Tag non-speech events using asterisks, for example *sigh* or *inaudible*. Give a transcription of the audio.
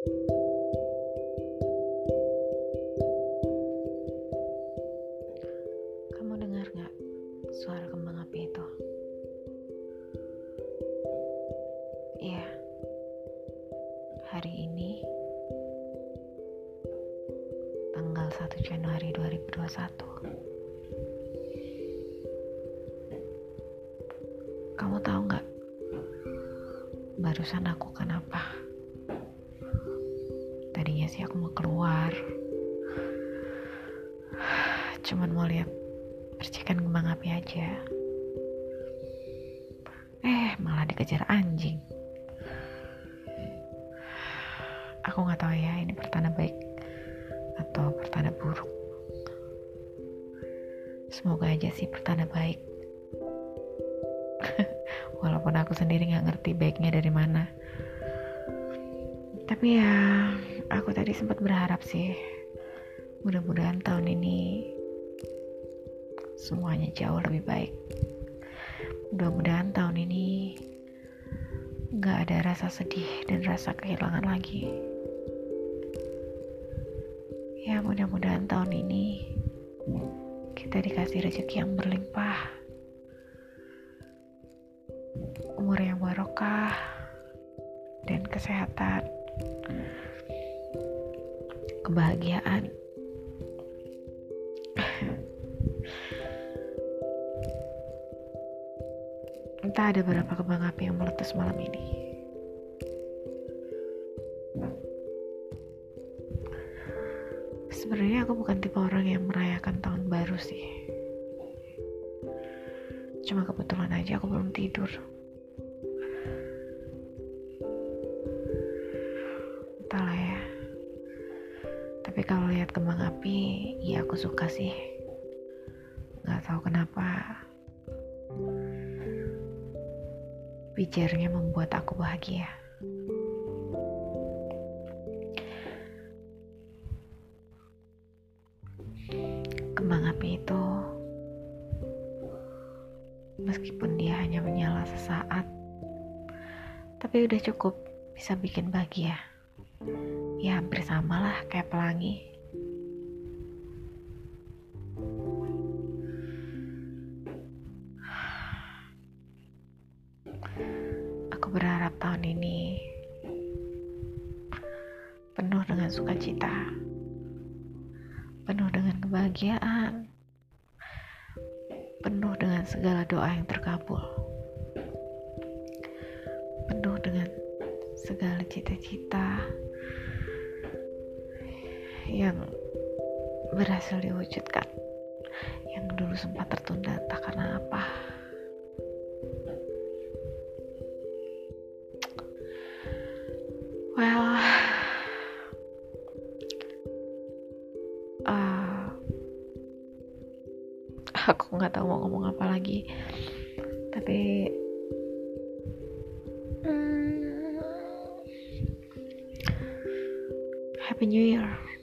Kamu dengar gak suara kembang api itu? Iya, hari ini tanggal 1 Januari 2021. Kamu tahu nggak? Barusan aku kenapa? Tadinya sih aku mau keluar, cuman mau lihat percikan kembang api aja. Eh, malah dikejar anjing. Aku nggak tahu ya ini pertanda baik atau pertanda buruk. Semoga aja sih pertanda baik. *laughs* Walaupun aku sendiri nggak ngerti baiknya dari mana. Tapi ya, aku tadi sempat berharap sih. Mudah-mudahan tahun ini semuanya jauh lebih baik. Mudah-mudahan tahun ini nggak ada rasa sedih dan rasa kehilangan lagi. Ya mudah-mudahan tahun ini kita dikasih rezeki yang berlimpah, umur yang barokah, dan kesehatan, kebahagiaan. Entah ada berapa kembang api yang meletus malam ini. Sebenarnya aku bukan tipe orang yang merayakan tahun baru sih. Cuma kebetulan aja aku belum tidur. Tapi kalau lihat kembang api, ya aku suka sih. Gak tahu kenapa. Pijarnya membuat aku bahagia. Kembang api itu meskipun dia hanya menyala sesaat, tapi udah cukup bisa bikin bahagia. Ya hampir sama lah kayak pelangi. Aku berharap tahun ini penuh dengan sukacita, penuh dengan kebahagiaan, penuh dengan segala doa yang terkabul, segala cita-cita yang berhasil diwujudkan, yang dulu sempat tertunda entah karena apa. Well, uh, aku nggak tahu mau ngomong apa lagi, tapi Happy New Year.